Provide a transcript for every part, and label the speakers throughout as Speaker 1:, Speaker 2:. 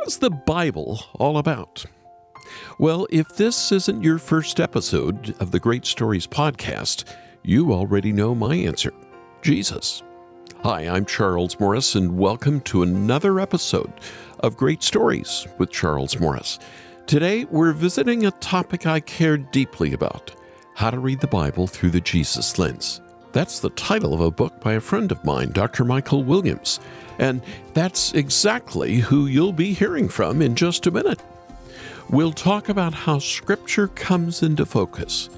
Speaker 1: what is the Bible all about? Well, if this isn't your first episode of the Great Stories podcast, you already know my answer Jesus. Hi, I'm Charles Morris, and welcome to another episode of Great Stories with Charles Morris. Today, we're visiting a topic I care deeply about how to read the Bible through the Jesus lens. That's the title of a book by a friend of mine, Dr. Michael Williams. And that's exactly who you'll be hearing from in just a minute. We'll talk about how Scripture comes into focus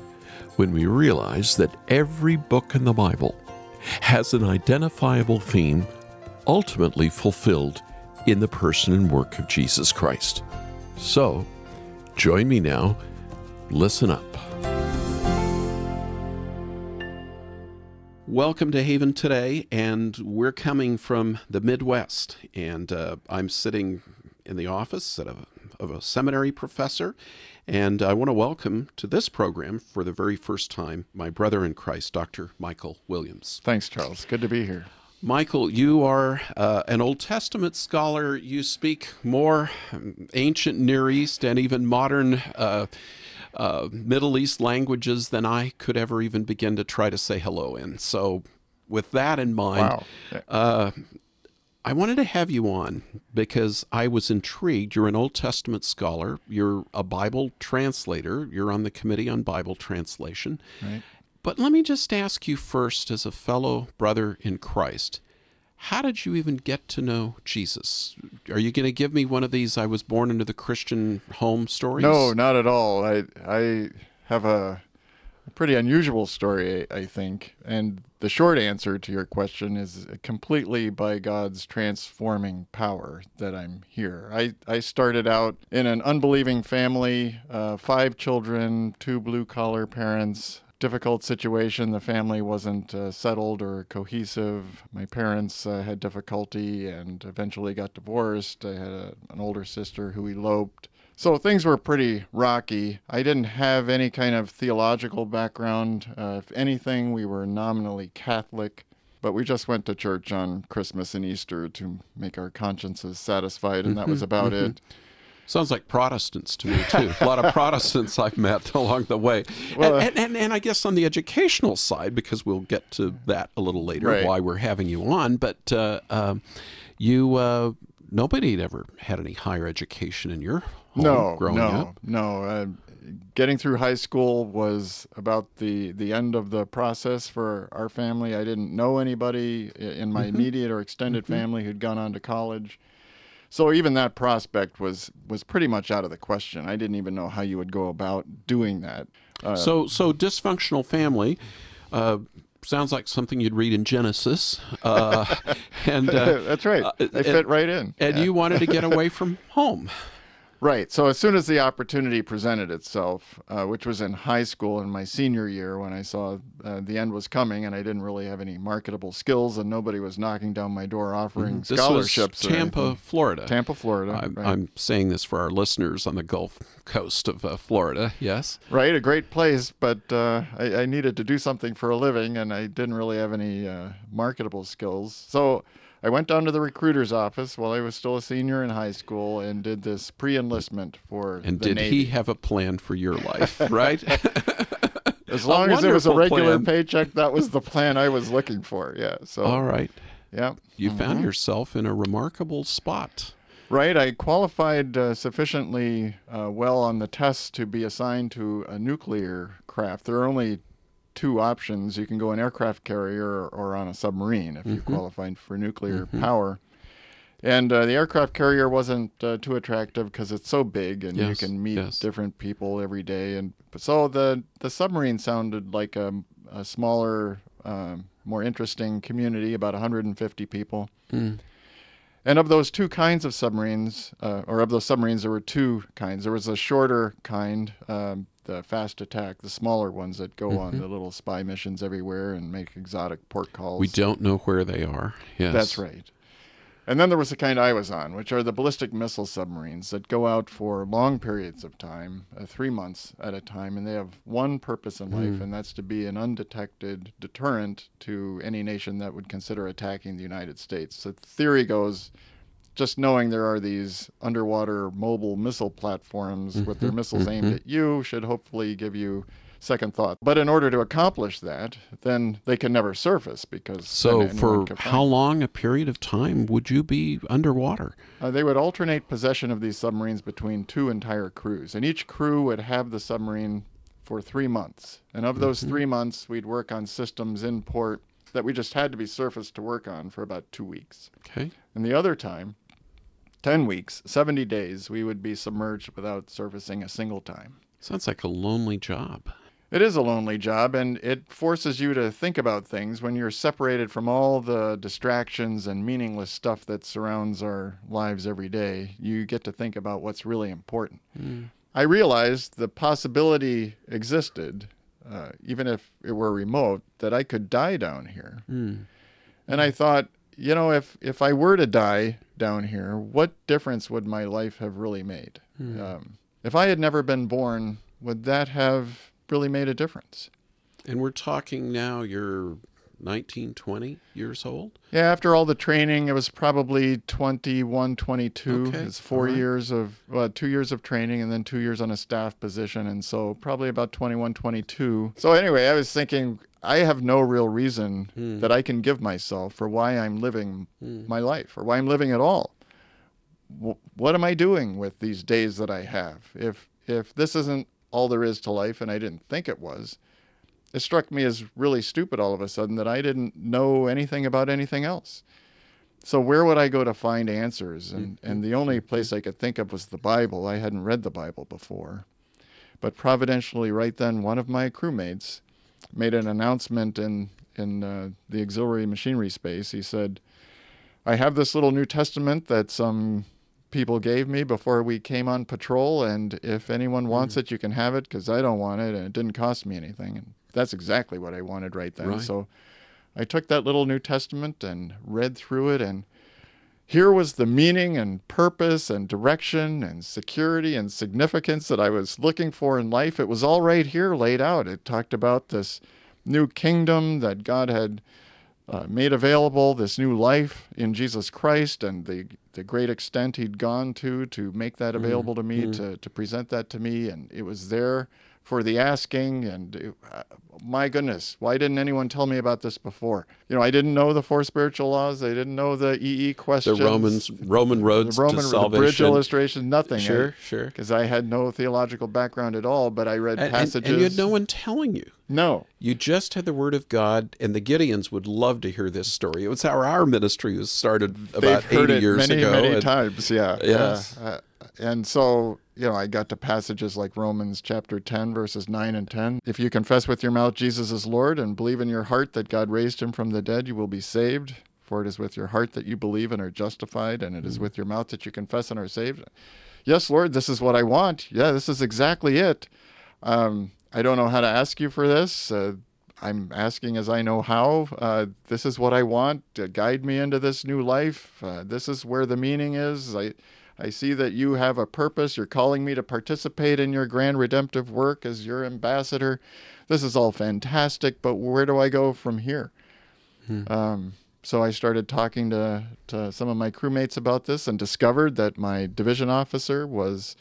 Speaker 1: when we realize that every book in the Bible has an identifiable theme ultimately fulfilled in the person and work of Jesus Christ. So, join me now. Listen up. Welcome to Haven today, and we're coming from the Midwest. And uh, I'm sitting in the office of a, of a seminary professor, and I want to welcome to this program for the very first time my brother in Christ, Dr. Michael Williams.
Speaker 2: Thanks, Charles. Good to be here.
Speaker 1: Michael, you are uh, an Old Testament scholar. You speak more ancient Near East and even modern. Uh, uh, Middle East languages than I could ever even begin to try to say hello in. So, with that in mind, wow. uh, I wanted to have you on because I was intrigued. You're an Old Testament scholar, you're a Bible translator, you're on the Committee on Bible Translation. Right. But let me just ask you first, as a fellow brother in Christ, how did you even get to know Jesus? Are you going to give me one of these I was born into the Christian home stories?
Speaker 2: No, not at all. I I have a, a pretty unusual story, I think. And the short answer to your question is completely by God's transforming power that I'm here. I, I started out in an unbelieving family, uh, five children, two blue collar parents, difficult situation. The family wasn't uh, settled or cohesive. My parents uh, had difficulty and eventually got divorced. I had a, an older sister who eloped. So things were pretty rocky. I didn't have any kind of theological background. Uh, if anything, we were nominally Catholic, but we just went to church on Christmas and Easter to make our consciences satisfied, and that was mm-hmm. about mm-hmm. it.
Speaker 1: Sounds like Protestants to me too. A lot of Protestants I've met along the way, well, and, and, and, I guess on the educational side, because we'll get to that a little later, right. why we're having you on. But uh, uh, you, uh, nobody had ever had any higher education in your home
Speaker 2: no,
Speaker 1: growing
Speaker 2: no,
Speaker 1: up.
Speaker 2: No, uh, getting through high school was about the the end of the process for our family. I didn't know anybody in my mm-hmm. immediate or extended mm-hmm. family who'd gone on to college. So even that prospect was was pretty much out of the question. I didn't even know how you would go about doing that.
Speaker 1: Uh, so so dysfunctional family. Uh, sounds like something you'd read in Genesis. Uh,
Speaker 2: and uh, that's right. Uh, they fit right in.
Speaker 1: And yeah. you wanted to get away from home.
Speaker 2: Right. So as soon as the opportunity presented itself, uh, which was in high school in my senior year when I saw uh, the end was coming and I didn't really have any marketable skills and nobody was knocking down my door offering mm-hmm. scholarships.
Speaker 1: Tampa, Florida.
Speaker 2: Tampa, Florida.
Speaker 1: I'm, right. I'm, saying this for our listeners on the Gulf Coast of uh, Florida. Yes.
Speaker 2: Right. A great place, but uh, I, I, needed to do something for a living and I didn't really have any uh, marketable skills. So I went down to the recruiter's office while I was still a senior in high school and did this pre-enlistment for.
Speaker 1: And
Speaker 2: did
Speaker 1: Navy. he have a plan for your life, right?
Speaker 2: as long as it was a regular plan. paycheck, that was the plan I was looking for. Yeah. So.
Speaker 1: All right.
Speaker 2: Yeah.
Speaker 1: You mm-hmm. found yourself in a remarkable spot.
Speaker 2: Right. I qualified uh, sufficiently uh, well on the test to be assigned to a nuclear craft. There are only two options. You can go an aircraft carrier or on a submarine if mm-hmm. you qualified for nuclear mm-hmm. power. And uh, the aircraft carrier wasn't uh, too attractive because it's so big and yes, you can meet yes. different people every day. And so the the submarine sounded like a, a smaller, um, more interesting community, about 150 people. Mm. And of those two kinds of submarines, uh, or of those submarines, there were two kinds. There was a shorter kind, um, the fast attack, the smaller ones that go mm-hmm. on the little spy missions everywhere and make exotic port calls.
Speaker 1: We don't know where they are. Yes.
Speaker 2: That's right. And then there was the kind I was on, which are the ballistic missile submarines that go out for long periods of time, uh, three months at a time, and they have one purpose in life, mm. and that's to be an undetected deterrent to any nation that would consider attacking the United States. The theory goes just knowing there are these underwater mobile missile platforms with their mm-hmm, missiles aimed mm-hmm. at you should hopefully give you second thought. But in order to accomplish that, then they can never surface because
Speaker 1: So, for how long a period of time would you be underwater?
Speaker 2: Uh, they would alternate possession of these submarines between two entire crews, and each crew would have the submarine for three months. And of those mm-hmm. three months, we'd work on systems in port that we just had to be surfaced to work on for about two weeks.
Speaker 1: Okay.
Speaker 2: And the other time, 10 weeks, 70 days, we would be submerged without surfacing a single time.
Speaker 1: Sounds like a lonely job.
Speaker 2: It is a lonely job, and it forces you to think about things when you're separated from all the distractions and meaningless stuff that surrounds our lives every day. You get to think about what's really important. I realized the possibility existed, uh, even if it were remote, that I could die down here.
Speaker 1: Mm.
Speaker 2: And I thought, you know, if, if I were to die down here, what difference would my life have really made? Um, if I had never been born, would that have really made a difference?
Speaker 1: And we're talking now, you're 19, 20 years old?
Speaker 2: Yeah, after all the training, it was probably 21, 22.
Speaker 1: Okay,
Speaker 2: It's four
Speaker 1: right.
Speaker 2: years of, well, two years of training and then two years on a staff position. And so probably about 21, 22. So anyway, I was thinking, I have no real reason
Speaker 1: Hmm.
Speaker 2: that I can give myself for why I'm living hmm. my life or why I'm living at all. Wh- What am I doing with these days that I have? If if this isn't all there is to life, and I didn't think it was, it struck me as really stupid all of a sudden that I didn't know anything about anything else. So where would I go to find answers? And mm-hmm. and the only mm-hmm. place I could think of was the Bible. I hadn't read the Bible before. But providentially, right then, one of my crewmates made an announcement in in uh, the auxiliary machinery space. He said, "I have this little New Testament that some people gave me before we came on patrol, and if anyone wants it, you can have it because I don't want it, and it didn't cost me anything." And that's exactly what I wanted right then.
Speaker 1: Right.
Speaker 2: So I took that little New Testament and read through it, and here was the meaning and purpose and direction and security and significance that I was looking for in life. It was all right here laid out. It talked about this new kingdom that God had uh, made available, this new life in Jesus Christ, and the the great extent He'd gone to to make that available to me, to to present that to me, and it was there for the asking. And it, uh, my goodness, why didn't anyone tell me about this before? You know, I didn't know the four spiritual laws. I didn't know the EE questions. The.
Speaker 1: Romans, Roman roads
Speaker 2: the Roman
Speaker 1: to
Speaker 2: the
Speaker 1: salvation.
Speaker 2: bridge illustration, nothing.
Speaker 1: Sure, sure.
Speaker 2: Because I had no theological background at all, but I read
Speaker 1: And, and-
Speaker 2: passages.
Speaker 1: and you had no one telling you.
Speaker 2: no.
Speaker 1: You just had the word of God, and the Gideons would love to hear this story. It was how our ministry was started about
Speaker 2: They've heard
Speaker 1: 80
Speaker 2: it
Speaker 1: years
Speaker 2: many,
Speaker 1: ago.
Speaker 2: many
Speaker 1: and-
Speaker 2: times. Yeah.
Speaker 1: Yes.
Speaker 2: yeah. Uh, and so, you know, I got to passages like Romans chapter 10, verses 9 and 10. If you confess with your mouth Jesus is Lord and believe in your heart that God raised him from the dead, you will be saved. For it is with your heart that you believe and are justified, and it is with your mouth that you confess and are saved. Yes, Lord, this is what I want. Yeah, this is exactly it. Um, I don't know how to ask you for this. Uh, I'm asking as I know how. Uh, this is what I want. to guide me into this new life. Uh, this is where the meaning is. I, I see that you have a purpose. You're calling me to participate in your grand redemptive work as your ambassador. This is all fantastic, but where do I go from here? Um, so I started talking to, to some of my crewmates about this and discovered that my division officer was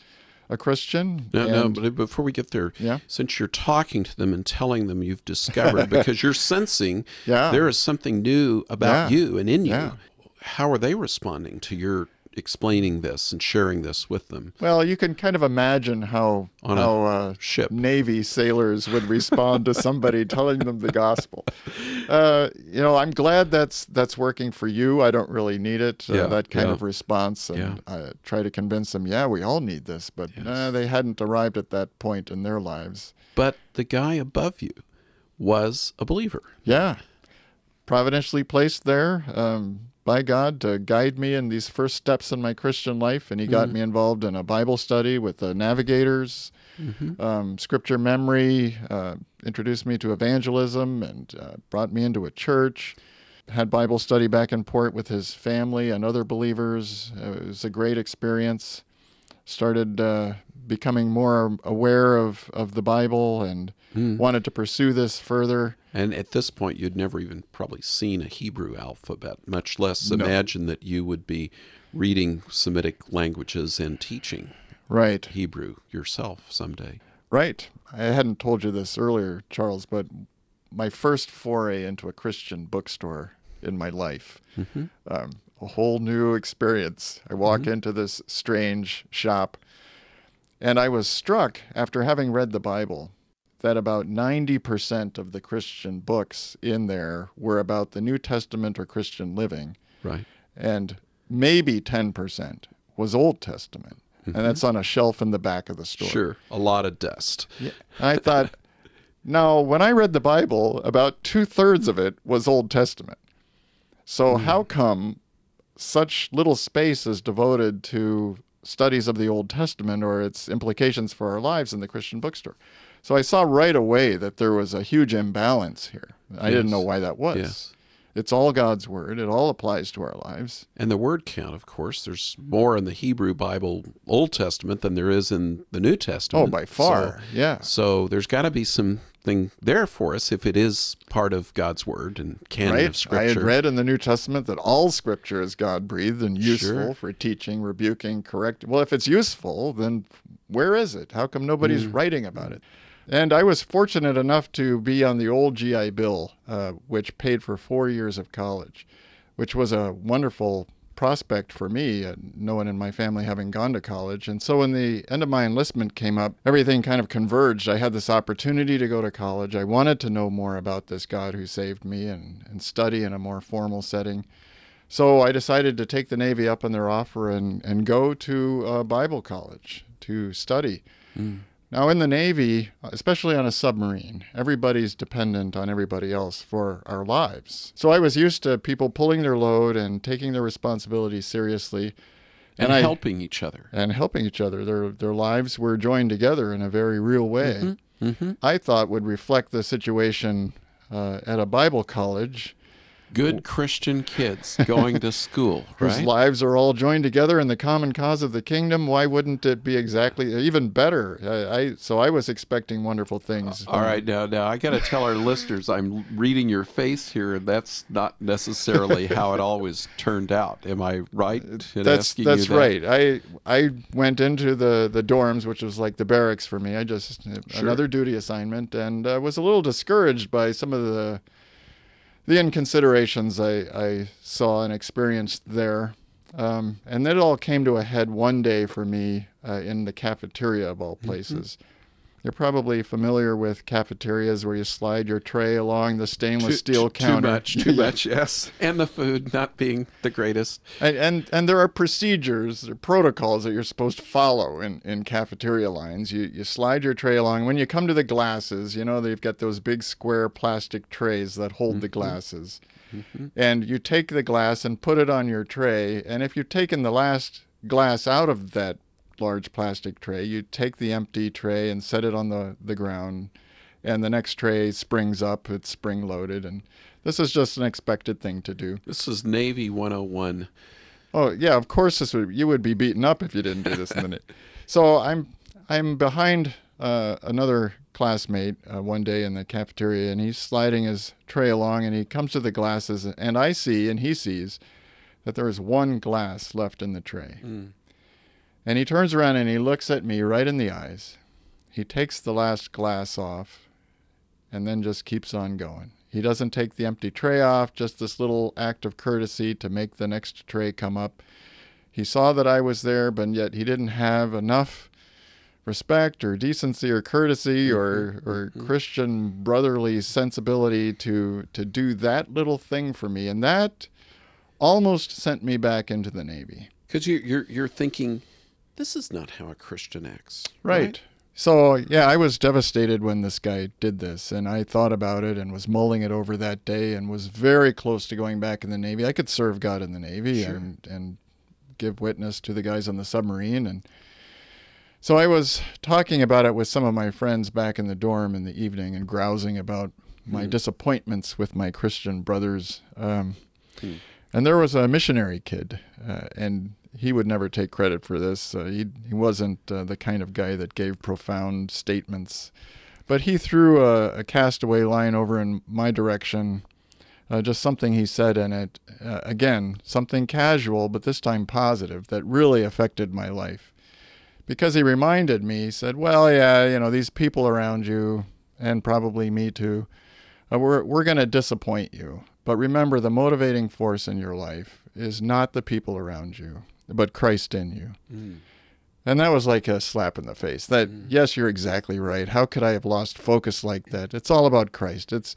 Speaker 2: a Christian.
Speaker 1: No, no, but before we get there,
Speaker 2: Yeah.
Speaker 1: since you're talking to them and telling them you've discovered, because you're sensing
Speaker 2: Yeah.
Speaker 1: there is something new about
Speaker 2: Yeah.
Speaker 1: you and in you,
Speaker 2: Yeah.
Speaker 1: how are they responding to your explaining this and sharing this with them?
Speaker 2: Well, you can kind of imagine how
Speaker 1: On a
Speaker 2: how uh,
Speaker 1: ship.
Speaker 2: Navy sailors would respond to somebody telling them the gospel. Uh, you know, I'm glad that's that's working for you. I don't really need it. Uh,
Speaker 1: Yeah,
Speaker 2: that kind
Speaker 1: yeah.
Speaker 2: of response, and I try to convince them. Yeah, we all need this, but uh, they hadn't arrived at that point in their lives.
Speaker 1: But the guy above you was a believer.
Speaker 2: Yeah, providentially placed there um, by God to guide me in these first steps in my Christian life, and He got me involved in a Bible study with the navigators, um, scripture memory, uh, introduced me to evangelism, and uh, brought me into a church. Had Bible study back in port with his family and other believers. It was a great experience. Started uh, becoming more aware of, of the Bible and wanted to pursue this further.
Speaker 1: And at this point, you'd never even probably seen a Hebrew alphabet, much less
Speaker 2: No.
Speaker 1: imagine that you would be reading Semitic languages and teaching
Speaker 2: Right.
Speaker 1: Hebrew yourself someday.
Speaker 2: Right. I hadn't told you this earlier, Charles, but my first foray into a Christian bookstore in my life,
Speaker 1: Mm-hmm.
Speaker 2: um, a whole new experience. I walk into this strange shop, and I was struck after having read the Bible that about 90% of the Christian books in there were about the New Testament or Christian living,
Speaker 1: Right.
Speaker 2: and maybe 10% was Old Testament. And mm-hmm. that's on a shelf in the back of the store.
Speaker 1: Sure. A lot of dust.
Speaker 2: I thought, now, when I read the Bible, about two thirds of it was Old Testament. So, hmm. how come such little space is devoted to studies of the Old Testament or its implications for our lives in the Christian bookstore? So, I saw right away that there was a huge imbalance here. I didn't know why that was.
Speaker 1: Yes.
Speaker 2: It's all God's word, it all applies to our lives.
Speaker 1: And the word count, of course, there's more in the Hebrew Bible, Old Testament, than there is in the New Testament.
Speaker 2: Oh, by far. yeah.
Speaker 1: So, so there's got to be something there for us if it is part of God's word and canon of
Speaker 2: Right.
Speaker 1: Scripture.
Speaker 2: I had read in the New Testament that all Scripture is God breathed and useful
Speaker 1: Sure.
Speaker 2: for teaching, rebuking, correcting. Well, if it's useful, then where is it? How come nobody's
Speaker 1: Hmm.
Speaker 2: writing about it? And I was fortunate enough to be on the old GI Bill, uh, which paid for four years of college, which was a wonderful prospect for me, uh, no one in my family having gone to college. And so when the end of my enlistment came up, everything kind of converged. I had this opportunity to go to college. I wanted to know more about this God who saved me and, and study in a more formal setting. So I decided to take the Navy up on their offer and, and go to uh, Bible college to study. Now, in the Navy, especially on a submarine, everybody's dependent on everybody else for our lives. So I was used to people pulling their load and taking their responsibilities seriously
Speaker 1: and
Speaker 2: I-
Speaker 1: helping each other.
Speaker 2: and helping each other. Their, their lives were joined together in a very real way.
Speaker 1: Mm-hmm.
Speaker 2: I thought would reflect the situation uh, at a Bible college
Speaker 1: Good Christian kids going to school,
Speaker 2: whose lives are all joined together in the common cause of the kingdom. Why wouldn't it be exactly uh, even better? I, I so I was expecting wonderful things.
Speaker 1: Uh, all right, now, now I got to tell our listeners, I'm reading your face here, and that's not necessarily how it always turned out. Am I right uh, in
Speaker 2: That's
Speaker 1: asking
Speaker 2: that's
Speaker 1: you that?
Speaker 2: right. I I went into the the dorms, which was like the barracks for me. I just another duty assignment, and uh, was a little discouraged by some of the the inconsiderations I I saw and experienced there. Um, and then it all came to a head one day for me uh, in the cafeteria of all places. You're probably familiar with cafeterias where you slide your tray along the stainless
Speaker 1: Too,
Speaker 2: steel
Speaker 1: too
Speaker 2: counter.
Speaker 1: much, too much, yes. And the food not being the greatest.
Speaker 2: And, and and there are procedures, or protocols that you're supposed to follow in, in cafeteria lines. You you slide your tray along. When you come to the glasses, you know they've got those big square plastic trays that hold the mm-hmm. glasses, mm-hmm. and you take the glass and put it on your tray. And if you've taken the last glass out of that large plastic tray, you take the empty tray and set it on the the ground, and the next tray springs up. It's spring loaded, and this is just an expected thing to do.
Speaker 1: This is Navy 101.
Speaker 2: Oh yeah, of course this would you would be beaten up if you didn't do this in. So I'm I'm behind uh, another classmate uh, one day in the cafeteria, and he's sliding his tray along, and he comes to the glasses, and I see and he sees that there is one glass left in the tray, and he turns around and he looks at me right in the eyes. He takes the last glass off, and then just keeps on going. He doesn't take the empty tray off, just this little act of courtesy to make the next tray come up. He saw that I was there, but yet he didn't have enough respect or decency or courtesy mm-hmm. or, or mm-hmm. Christian brotherly sensibility to to do that little thing for me. And that almost sent me back into the Navy.
Speaker 1: Because you, you're, you're thinking, this is not how a Christian acts.
Speaker 2: Right. So, yeah, I was devastated when this guy did this, and I thought about it and was mulling it over that day and was very close to going back in the Navy. I could serve God in the Navy
Speaker 1: Sure.
Speaker 2: and, and give witness to the guys on the submarine. And so I was talking about it with some of my friends back in the dorm in the evening and grousing about my disappointments with my Christian brothers. Um,
Speaker 1: Hmm.
Speaker 2: And there was a missionary kid, uh, and he would never take credit for this. Uh, he he wasn't uh, the kind of guy that gave profound statements, but he threw a, a castaway line over in my direction uh, just something he said in it. Uh, again, something casual, but this time positive, that really affected my life. Because he reminded me, he said, Well, yeah, you know, these people around you, and probably me too, we're, we're going to disappoint you. But remember, the motivating force in your life is not the people around you, but Christ in you. Mm. And that was like a slap in the face. That, mm. yes, you're exactly right. How could I have lost focus like that? It's all about Christ. It's,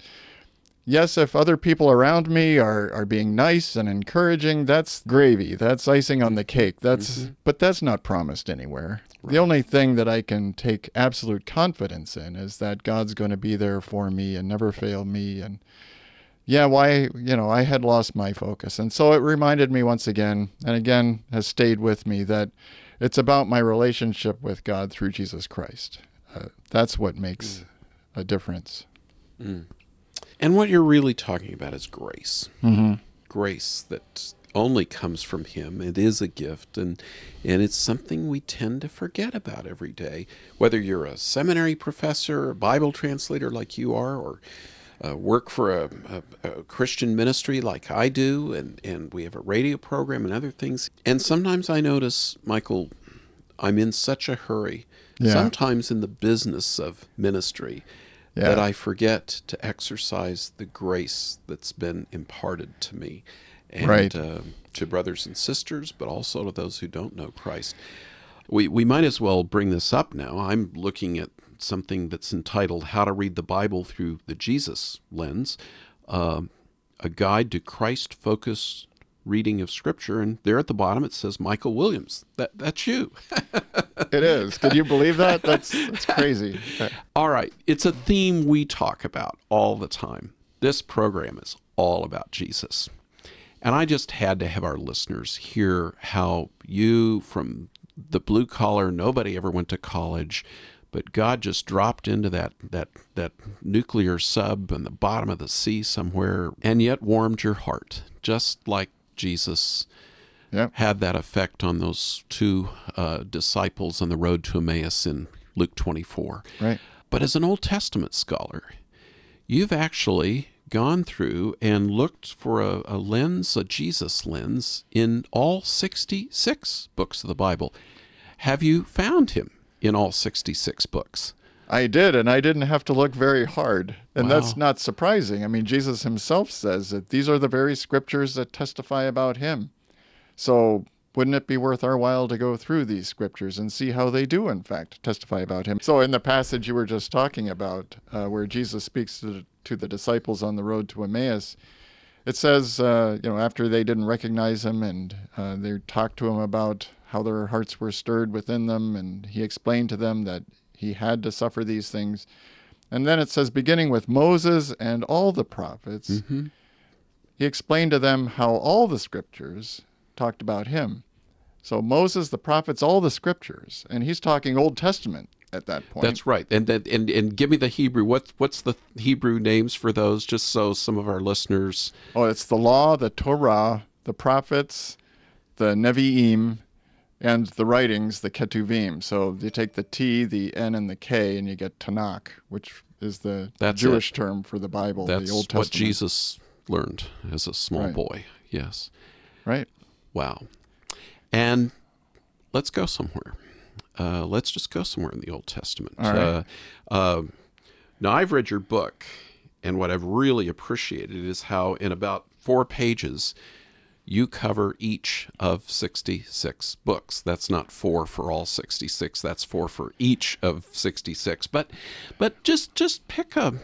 Speaker 2: yes, if other people around me are, are being nice and encouraging, that's gravy. That's icing on the cake. That's mm-hmm. but that's not promised anywhere. Right. The only thing that I can take absolute confidence in is that God's going to be there for me and never fail me and yeah, why, you know, I had lost my focus. And so it reminded me once again and again has stayed with me that it's about my relationship with God through Jesus Christ. Uh, that's what makes mm. a difference.
Speaker 1: Mm. And what you're really talking about is grace. Mm-hmm. Grace that only comes from Him. It is a gift, and and it's something we tend to forget about every day. Whether you're a seminary professor, a Bible translator like you are, or uh, work for a, a, a, Christian ministry like I do, and, and we have a radio program and other things. And sometimes I notice, Michael, I'm in such a hurry, yeah. sometimes in the business of ministry, yeah. that I forget to exercise the grace that's been imparted to me and right. uh, to brothers and sisters, but also to those who don't know Christ. We, we might as well bring this up now. I'm looking at something that's entitled How to Read the Bible Through the Jesus Lens, uh, a guide to Christ focused reading of Scripture. And there at the bottom it says Michael Williams. That That's you.
Speaker 2: it is. Can you believe that? That's, that's crazy.
Speaker 1: all right. It's a theme we talk about all the time. This program is all about Jesus. And I just had to have our listeners hear how you, from the blue collar, nobody ever went to college, but God just dropped into that that that nuclear sub in the bottom of the sea somewhere, and yet warmed your heart, just like Jesus yep. had that effect on those two uh, disciples on the road to Emmaus in Luke 24.
Speaker 2: Right.
Speaker 1: But as an Old Testament scholar, you've actually gone through and looked for a, a lens, a Jesus lens, in all 66 books of the Bible. Have you found him? In all 66 books.
Speaker 2: I did, and I didn't have to look very hard. And wow. that's not surprising. I mean, Jesus himself says that these are the very scriptures that testify about him. So, wouldn't it be worth our while to go through these scriptures and see how they do, in fact, testify about him? So, in the passage you were just talking about, uh, where Jesus speaks to the, to the disciples on the road to Emmaus, it says, uh, you know, after they didn't recognize him and uh, they talked to him about how their hearts were stirred within them, and he explained to them that he had to suffer these things. And then it says, beginning with Moses and all the prophets, mm-hmm. he explained to them how all the scriptures talked about him. So Moses, the prophets, all the scriptures, and he's talking Old Testament at that point.
Speaker 1: That's right. And and and give me the Hebrew. What's what's the Hebrew names for those, just so some of our listeners.
Speaker 2: Oh, it's the law, the Torah, the prophets, the Nevi'im, and the writings, the Ketuvim. So you take the T, the N, and the K, and you get Tanakh, which is the That's Jewish it. term for the Bible,
Speaker 1: That's
Speaker 2: the Old Testament.
Speaker 1: what Jesus learned as a small right. boy. Yes.
Speaker 2: Right.
Speaker 1: Wow. And let's go somewhere. Uh, let's just go somewhere in the Old Testament.
Speaker 2: All right. Uh, uh,
Speaker 1: now, I've read your book, and what I've really appreciated is how, in about four pages, you cover each of 66 books. That's not four for all 66. That's four for each of 66. But but just just pick a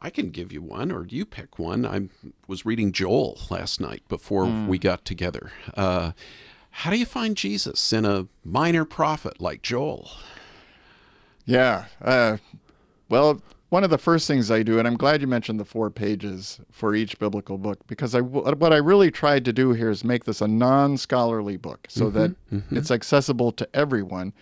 Speaker 1: I can give you one or you pick one. I was reading Joel last night before mm. we got together. Uh, how do you find Jesus in a minor prophet like Joel?
Speaker 2: Yeah. Uh, well, one of the first things I do, and I'm glad you mentioned the four pages for each biblical book, because I, what I really tried to do here is make this a non scholarly book so mm-hmm, that mm-hmm. it's accessible to everyone.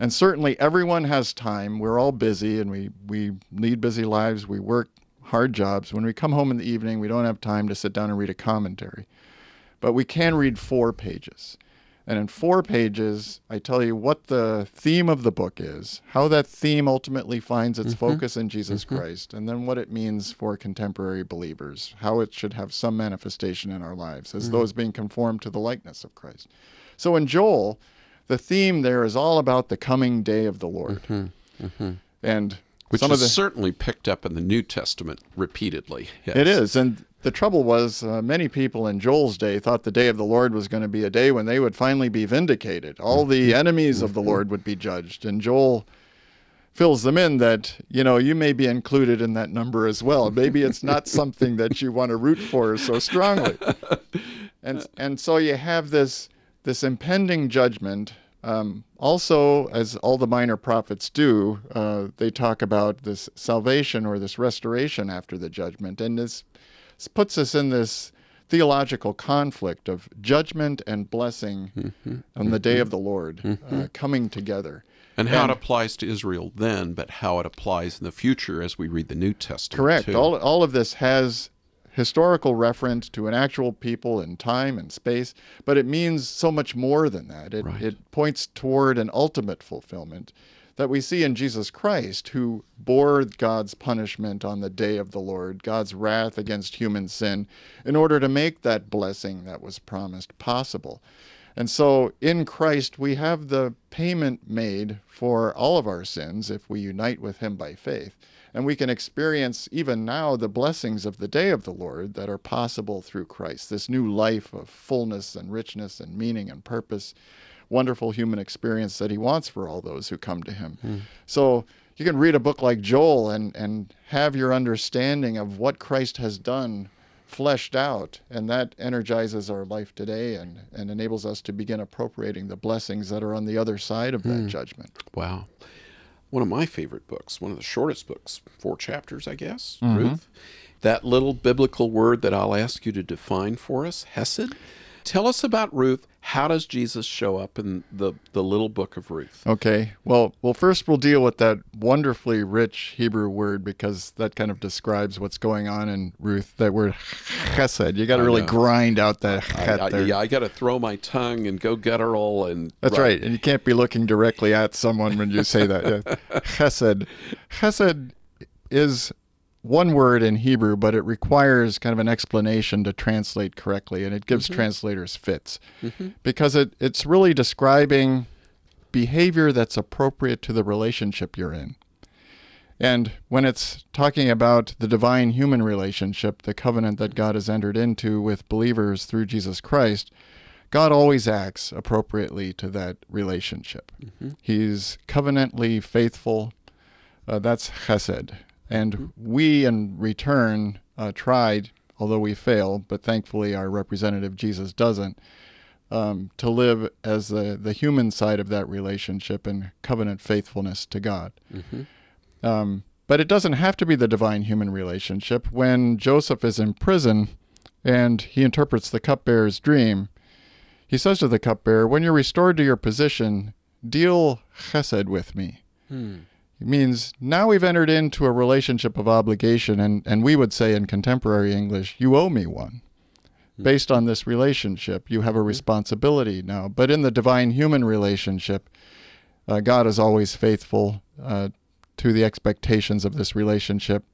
Speaker 2: And certainly everyone has time. We're all busy and we, we lead busy lives. We work hard jobs. When we come home in the evening, we don't have time to sit down and read a commentary. But we can read four pages. And in four pages, I tell you what the theme of the book is, how that theme ultimately finds its mm-hmm. focus in Jesus mm-hmm. Christ, and then what it means for contemporary believers, how it should have some manifestation in our lives as mm-hmm. those being conformed to the likeness of Christ. So in Joel, the theme there is all about the coming day of the Lord. And
Speaker 1: Which
Speaker 2: some
Speaker 1: is
Speaker 2: of the
Speaker 1: certainly picked up in the New Testament repeatedly. Yes.
Speaker 2: It is. And the trouble was, uh, many people in Joel's day thought the day of the Lord was going to be a day when they would finally be vindicated. All the enemies of the Lord would be judged. And Joel fills them in that, you know, you may be included in that number as well. Maybe it's not something that you want to root for so strongly. And, and so you have this, this impending judgment. Um, also, as all the minor prophets do, uh, they talk about this salvation or this restoration after the judgment. And this this puts us in this theological conflict of judgment and blessing mm-hmm. on the day of mm-hmm. the Lord uh, mm-hmm. coming together.
Speaker 1: And how it applies to Israel then, but how it applies in the future as we read the New Testament.
Speaker 2: Correct.
Speaker 1: too.
Speaker 2: All, all of this has historical reference to an actual people in time and space, but it means so much more than that. It,
Speaker 1: Right.
Speaker 2: it points toward an ultimate fulfillment that we see in Jesus Christ, who bore God's punishment on the day of the Lord, God's wrath against human sin, in order to make that blessing that was promised possible. And so in Christ, we have the payment made for all of our sins if we unite with Him by faith. And we can experience even now the blessings of the day of the Lord that are possible through Christ, this new life of fullness and richness and meaning and purpose, wonderful human experience that He wants for all those who come to Him. So you can read a book like Joel and, and have your understanding of what Christ has done fleshed out, and that energizes our life today and, and enables us to begin appropriating the blessings that are on the other side of that judgment.
Speaker 1: Wow. One of my favorite books, one of the shortest books, four chapters, I guess,
Speaker 2: Mm-hmm.
Speaker 1: Ruth. That little biblical word that I'll ask you to define for us, Hesed. Tell us about Ruth. How does Jesus show up in the, the little book of Ruth?
Speaker 2: Okay. Well, well, first we'll deal with that wonderfully rich Hebrew word because that kind of describes what's going on in Ruth. That word chesed. You got to really grind out that
Speaker 1: I, I,
Speaker 2: there.
Speaker 1: yeah, I got to throw my tongue and go guttural and
Speaker 2: That's right. And you can't be looking directly at someone when you say that. Yeah. Chesed. Chesed is one word in Hebrew, but it requires kind of an explanation to translate correctly, and it gives mm-hmm. translators fits mm-hmm. because it, it's really describing behavior that's appropriate to the relationship you're in. And when it's talking about the divine human relationship, the covenant that God has entered into with believers through Jesus Christ, God always acts appropriately to that relationship. Mm-hmm. He's covenantly faithful. Uh, that's chesed. And we, in return, uh, tried, although we fail, but thankfully our representative Jesus doesn't, um, to live as the, the human side of that relationship in covenant faithfulness to God. Um, but it doesn't have to be the divine human relationship. When Joseph is in prison and he interprets the cupbearer's dream, he says to the cupbearer, When you're restored to your position, deal chesed with me. It means now we've entered into a relationship of obligation, and, and we would say in contemporary English, you owe me one. Based on this relationship, you have a responsibility now. But in the divine human relationship, uh, God is always faithful uh, to the expectations of this relationship.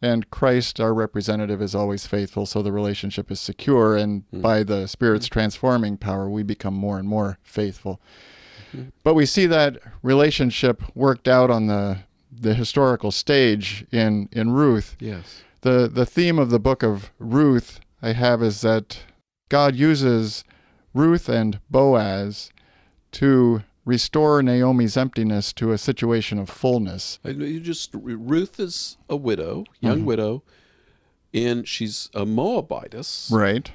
Speaker 2: And Christ, our representative, is always faithful, so the relationship is secure. And by the Spirit's transforming power, we become more and more faithful. But we see that relationship worked out on the the historical stage in in Ruth.
Speaker 1: Yes.
Speaker 2: The the theme of the book of Ruth I have is that God uses Ruth and Boaz to restore Naomi's emptiness to a situation of fullness.
Speaker 1: You just Ruth is a widow, young
Speaker 2: Mm-hmm.
Speaker 1: widow, and she's a Moabitess,
Speaker 2: Right.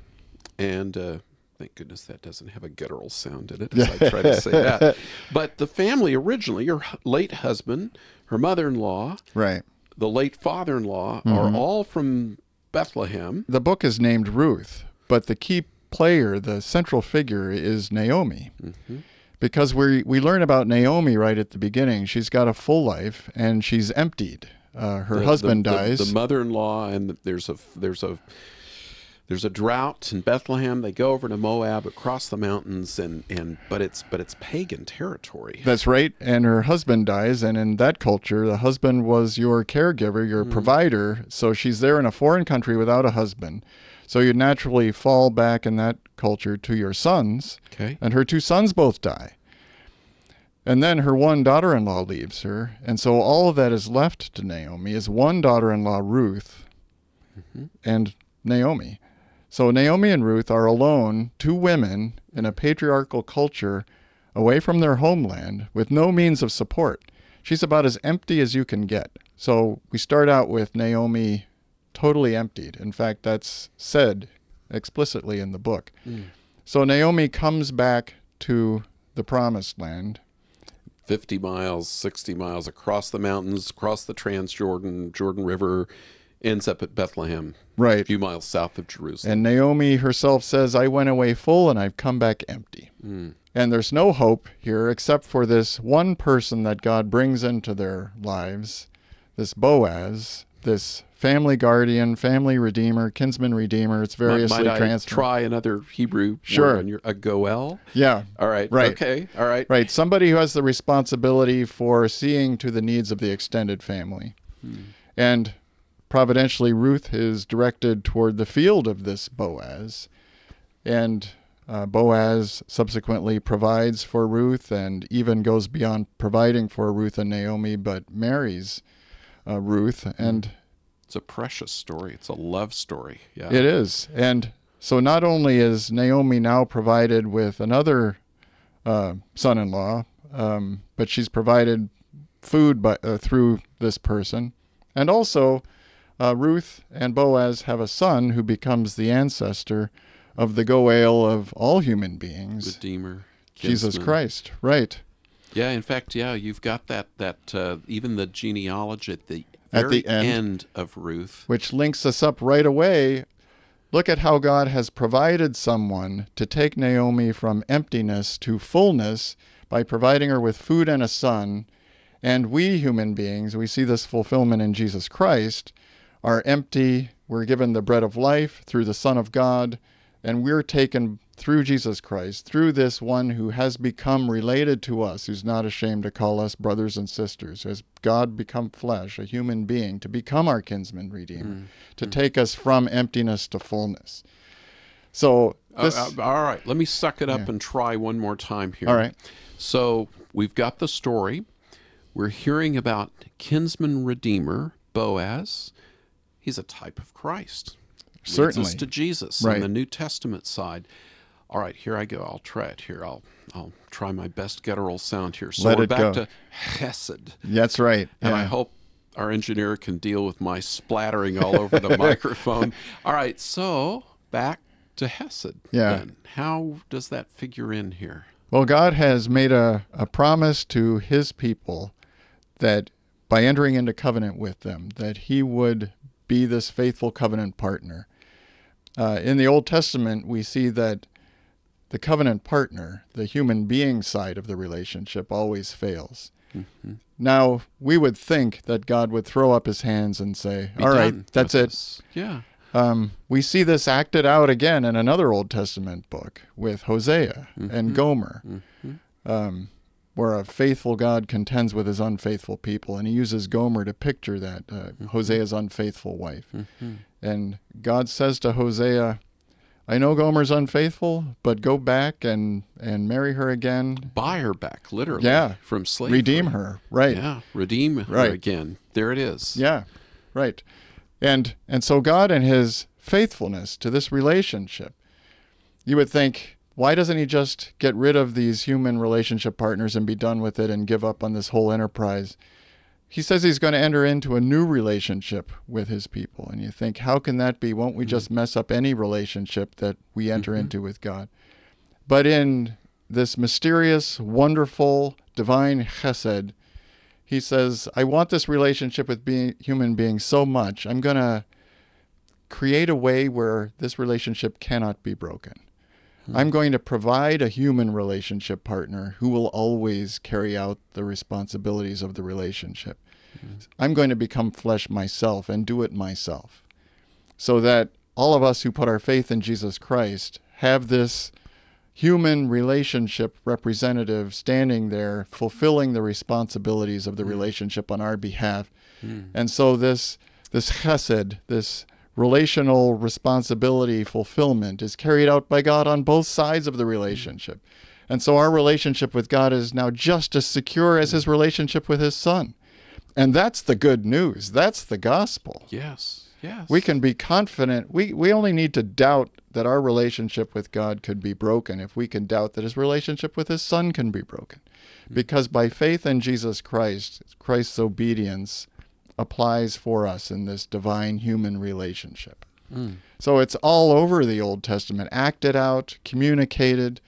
Speaker 1: and uh, thank goodness that doesn't have a guttural sound in it as I try to say that. But the family originally, her hu- late husband, her mother-in-law,
Speaker 2: Right.
Speaker 1: the late father-in-law,
Speaker 2: Mm-hmm.
Speaker 1: are all from Bethlehem.
Speaker 2: The book is named Ruth, but the key player, the central figure is Naomi. Because we we learn about Naomi right at the beginning. She's got a full life and she's emptied. Uh, her
Speaker 1: The-
Speaker 2: husband
Speaker 1: the- the-
Speaker 2: dies.
Speaker 1: The, mother-in-law, and there's a there's a there's a drought in Bethlehem. They go over to Moab, across the mountains, and and but it's but it's pagan territory.
Speaker 2: That's right. And her husband dies, and in that culture, the husband was your caregiver, your mm-hmm. provider. So she's there in a foreign country without a husband. So you naturally fall back in that culture to your sons,
Speaker 1: Okay.
Speaker 2: and her two sons both die. And then her one daughter in law leaves her. And so all that is left to Naomi is one daughter in law, Ruth, mm-hmm. and Naomi. So Naomi and Ruth are alone, two women in a patriarchal culture away from their homeland with no means of support. She's about as empty as you can get. So we start out with Naomi totally emptied. In fact, that's said explicitly in the book. Hmm. So Naomi comes back to the promised land.
Speaker 1: 50 miles, 60 miles across the mountains, across the Transjordan, Jordan River, ends up at Bethlehem,
Speaker 2: right, a
Speaker 1: few miles south of Jerusalem.
Speaker 2: And Naomi herself says, I went away full and I've come back empty. Hmm. And there's no hope here except for this one person that God brings into their lives, this Boaz, this family guardian, family redeemer, kinsman redeemer. It's
Speaker 1: Might-
Speaker 2: variously
Speaker 1: might
Speaker 2: transferred.
Speaker 1: try another Hebrew
Speaker 2: Sure.
Speaker 1: your, a goel?
Speaker 2: Yeah.
Speaker 1: All right.
Speaker 2: Right.
Speaker 1: Okay. All right.
Speaker 2: Right. Somebody who has the responsibility for seeing to the needs of the extended family. Hmm. And providentially, Ruth is directed toward the field of this Boaz. And uh, Boaz subsequently provides for Ruth and even goes beyond providing for Ruth and Naomi, but marries uh, Ruth. And
Speaker 1: It's a precious story. It's a love story. Yeah.
Speaker 2: it is. And so not only is Naomi now provided with another uh, son in law, um, but she's provided food by, uh, through this person. And also, uh, Ruth and Boaz have a son who becomes the ancestor of the Goel of all human beings, the
Speaker 1: Redeemer.
Speaker 2: Jesus
Speaker 1: kinsman.
Speaker 2: Christ. Right.
Speaker 1: Yeah. In fact, yeah, you've got that, that, uh, even the genealogy at the
Speaker 2: At
Speaker 1: very
Speaker 2: the end.
Speaker 1: of Ruth.
Speaker 2: which links us up right away. Look at how God has provided someone to take Naomi from emptiness to fullness by providing her with food and a son. And we human beings, we see this fulfillment in Jesus Christ, are empty. We're given the bread of life through the Son of God, and we're taken through Jesus Christ, through this one who has become related to us, who's not ashamed to call us brothers and sisters, who has God become flesh, a human being, to become our kinsman redeemer, to take us from emptiness to fullness. So
Speaker 1: Uh, uh, all right. Let me suck it up
Speaker 2: Yeah.
Speaker 1: and try one more time here.
Speaker 2: all right,
Speaker 1: So we've got the story. We're hearing about kinsman redeemer Boaz. He's a type of Christ.
Speaker 2: Certainly.
Speaker 1: to Jesus
Speaker 2: Right.
Speaker 1: on the New Testament side. All right, here I go. I'll try it here. I'll I'll try my best guttural sound here. So
Speaker 2: Let
Speaker 1: we're back
Speaker 2: go.
Speaker 1: to Hesed,
Speaker 2: that's right.
Speaker 1: and I hope our engineer can deal with my splattering all over the microphone. All right, so back to Hesed.
Speaker 2: Yeah.
Speaker 1: Then. How does that figure in here?
Speaker 2: Well, God has made a, a promise to his people that by entering into covenant with them, that he would be this faithful covenant partner. Uh, in the Old Testament, we see that the covenant partner, the human being side of the relationship, always fails. Now, we would think that God would throw up his hands and say, All right, that's it.
Speaker 1: this. Yeah.
Speaker 2: Um, we see this acted out again in another Old Testament book with Hosea and Gomer, um, where a faithful God contends with his unfaithful people, and he uses Gomer to picture that uh, Hosea's unfaithful wife. And God says to Hosea, "I know Gomer's unfaithful, but go back and and marry her again,
Speaker 1: buy her back, literally.
Speaker 2: Yeah.
Speaker 1: From slavery.
Speaker 2: redeem her." Right?
Speaker 1: Yeah. Redeem her
Speaker 2: Right.
Speaker 1: again. There it is.
Speaker 2: Yeah, right. And and so God and his faithfulness to this relationship, you would think, why doesn't he just get rid of these human relationship partners and be done with it and give up on this whole enterprise? He says he's going to enter into a new relationship with his people. And you think, how can that be? Won't we hmm. just mess up any relationship that we enter mm-hmm. into with God? But in this mysterious, wonderful, divine chesed, he says, I want this relationship with being human beings so much, I'm going to create a way where this relationship cannot be broken. Mm-hmm. I'm going to provide a human relationship partner who will always carry out the responsibilities of the relationship. Mm-hmm. I'm going to become flesh myself and do it myself so that all of us who put our faith in Jesus Christ have this human relationship representative standing there fulfilling the responsibilities of the mm-hmm. relationship on our behalf. And so this this chesed, this relational responsibility fulfillment is carried out by God on both sides of the mm-hmm. relationship. And so our relationship with God is now just as secure as his relationship with his son. And that's the good news. That's the gospel.
Speaker 1: Yes. Yes.
Speaker 2: We can be confident. We, we only need to doubt that our relationship with God could be broken if we can doubt that his relationship with his son can be broken. Mm. Because by faith in Jesus Christ, Christ's obedience applies for us in this divine human relationship. Hmm. So it's all over the Old Testament, acted out, communicated.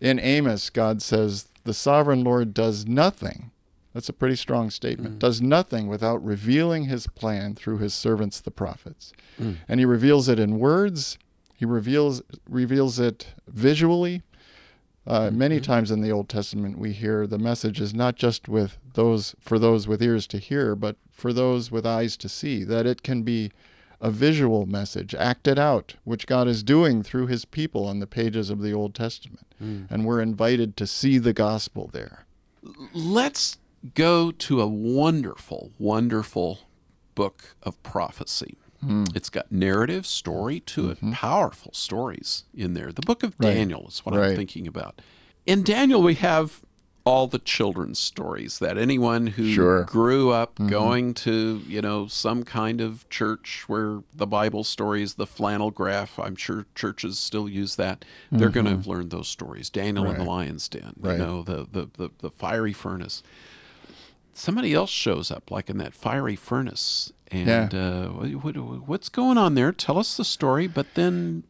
Speaker 2: In Amos, God says, The sovereign Lord does nothing. That's a pretty strong statement. Hmm. Does nothing without revealing his plan through his servants, the prophets. Hmm. And he reveals it in words, he reveals, reveals it visually. Uh, Many times in the Old Testament, we hear the message is not just with those for those with ears to hear, but for those with eyes to see. That it can be a visual message acted out, which God is doing through His people on the pages of the Old Testament, and we're invited to see the gospel there.
Speaker 1: Let's go to a wonderful, wonderful book of prophecy. Mm. It's got narrative, story to it, mm-hmm. powerful stories in there. The book of
Speaker 2: Right.
Speaker 1: Daniel is what I'm thinking about. In Daniel, we have all the children's stories that anyone who
Speaker 2: Sure.
Speaker 1: grew up mm-hmm. going to, you know, some kind of church where the Bible stories, the flannel graph, I'm sure churches still use that. They're going to have mm-hmm. learned those stories. Daniel and the lion's den,
Speaker 2: Right.
Speaker 1: you know, the, the, the, the fiery furnace somebody else shows up, like in that fiery furnace. And uh, what, what- what's going on there? Tell us the story, but then,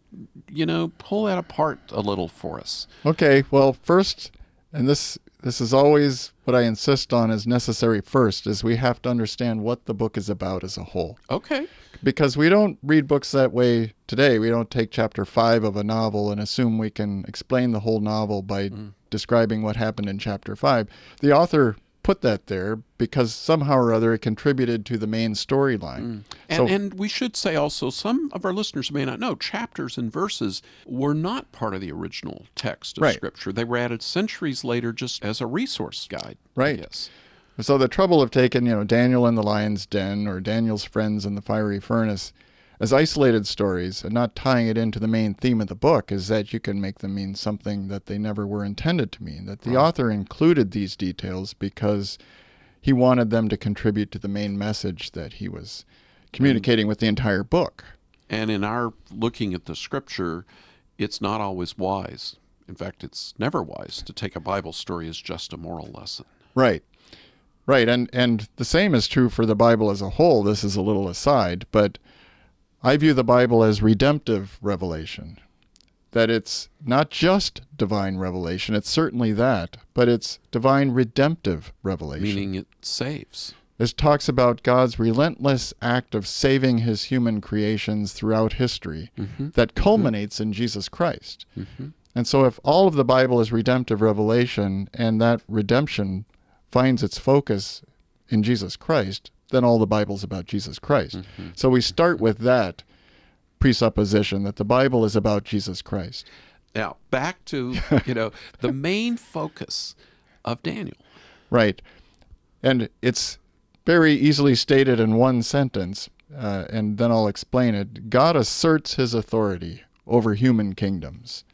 Speaker 1: you know, pull that apart a little for us.
Speaker 2: Okay, well, first, and this this is always what I insist on is necessary first, is we have to understand what the book is about as a whole.
Speaker 1: Okay.
Speaker 2: Because we don't read books that way today. We don't take chapter five of a novel and assume we can explain the whole novel by describing what happened in chapter five. The author put that there because somehow or other it contributed to the main storyline. Mm.
Speaker 1: And,
Speaker 2: So-
Speaker 1: and we should say also, some of our listeners may not know, chapters and verses were not part of the original text of
Speaker 2: Right.
Speaker 1: Scripture. They were added centuries later just as a resource guide.
Speaker 2: Right.
Speaker 1: Yes.
Speaker 2: So the trouble of taking, you know, Daniel in the lion's den or Daniel's friends in the fiery furnace as isolated stories and not tying it into the main theme of the book is that you can make them mean something that they never were intended to mean. That the author included these details because he wanted them to contribute to the main message that he was communicating with the entire book.
Speaker 1: And in our looking at the Scripture, it's not always wise. In fact, it's never wise to take a Bible story as just a moral lesson.
Speaker 2: Right. Right. And and the same is true for the Bible as a whole. This is a little aside, but I view the Bible as redemptive revelation. That it's not just divine revelation, it's certainly that, but it's divine redemptive revelation.
Speaker 1: meaning it saves.
Speaker 2: This talks about God's relentless act of saving his human creations throughout history mm-hmm. that mm-hmm. culminates in Jesus Christ. Mm-hmm. And so, if all of the Bible is redemptive revelation and that redemption finds its focus in Jesus Christ, then all the Bible's about Jesus Christ. So, we start with that presupposition that the Bible is about Jesus Christ.
Speaker 1: Now, back to, you know, the main focus of Daniel.
Speaker 2: Right. And it's very easily stated in one sentence, uh, and then I'll explain it. God asserts his authority over human kingdoms.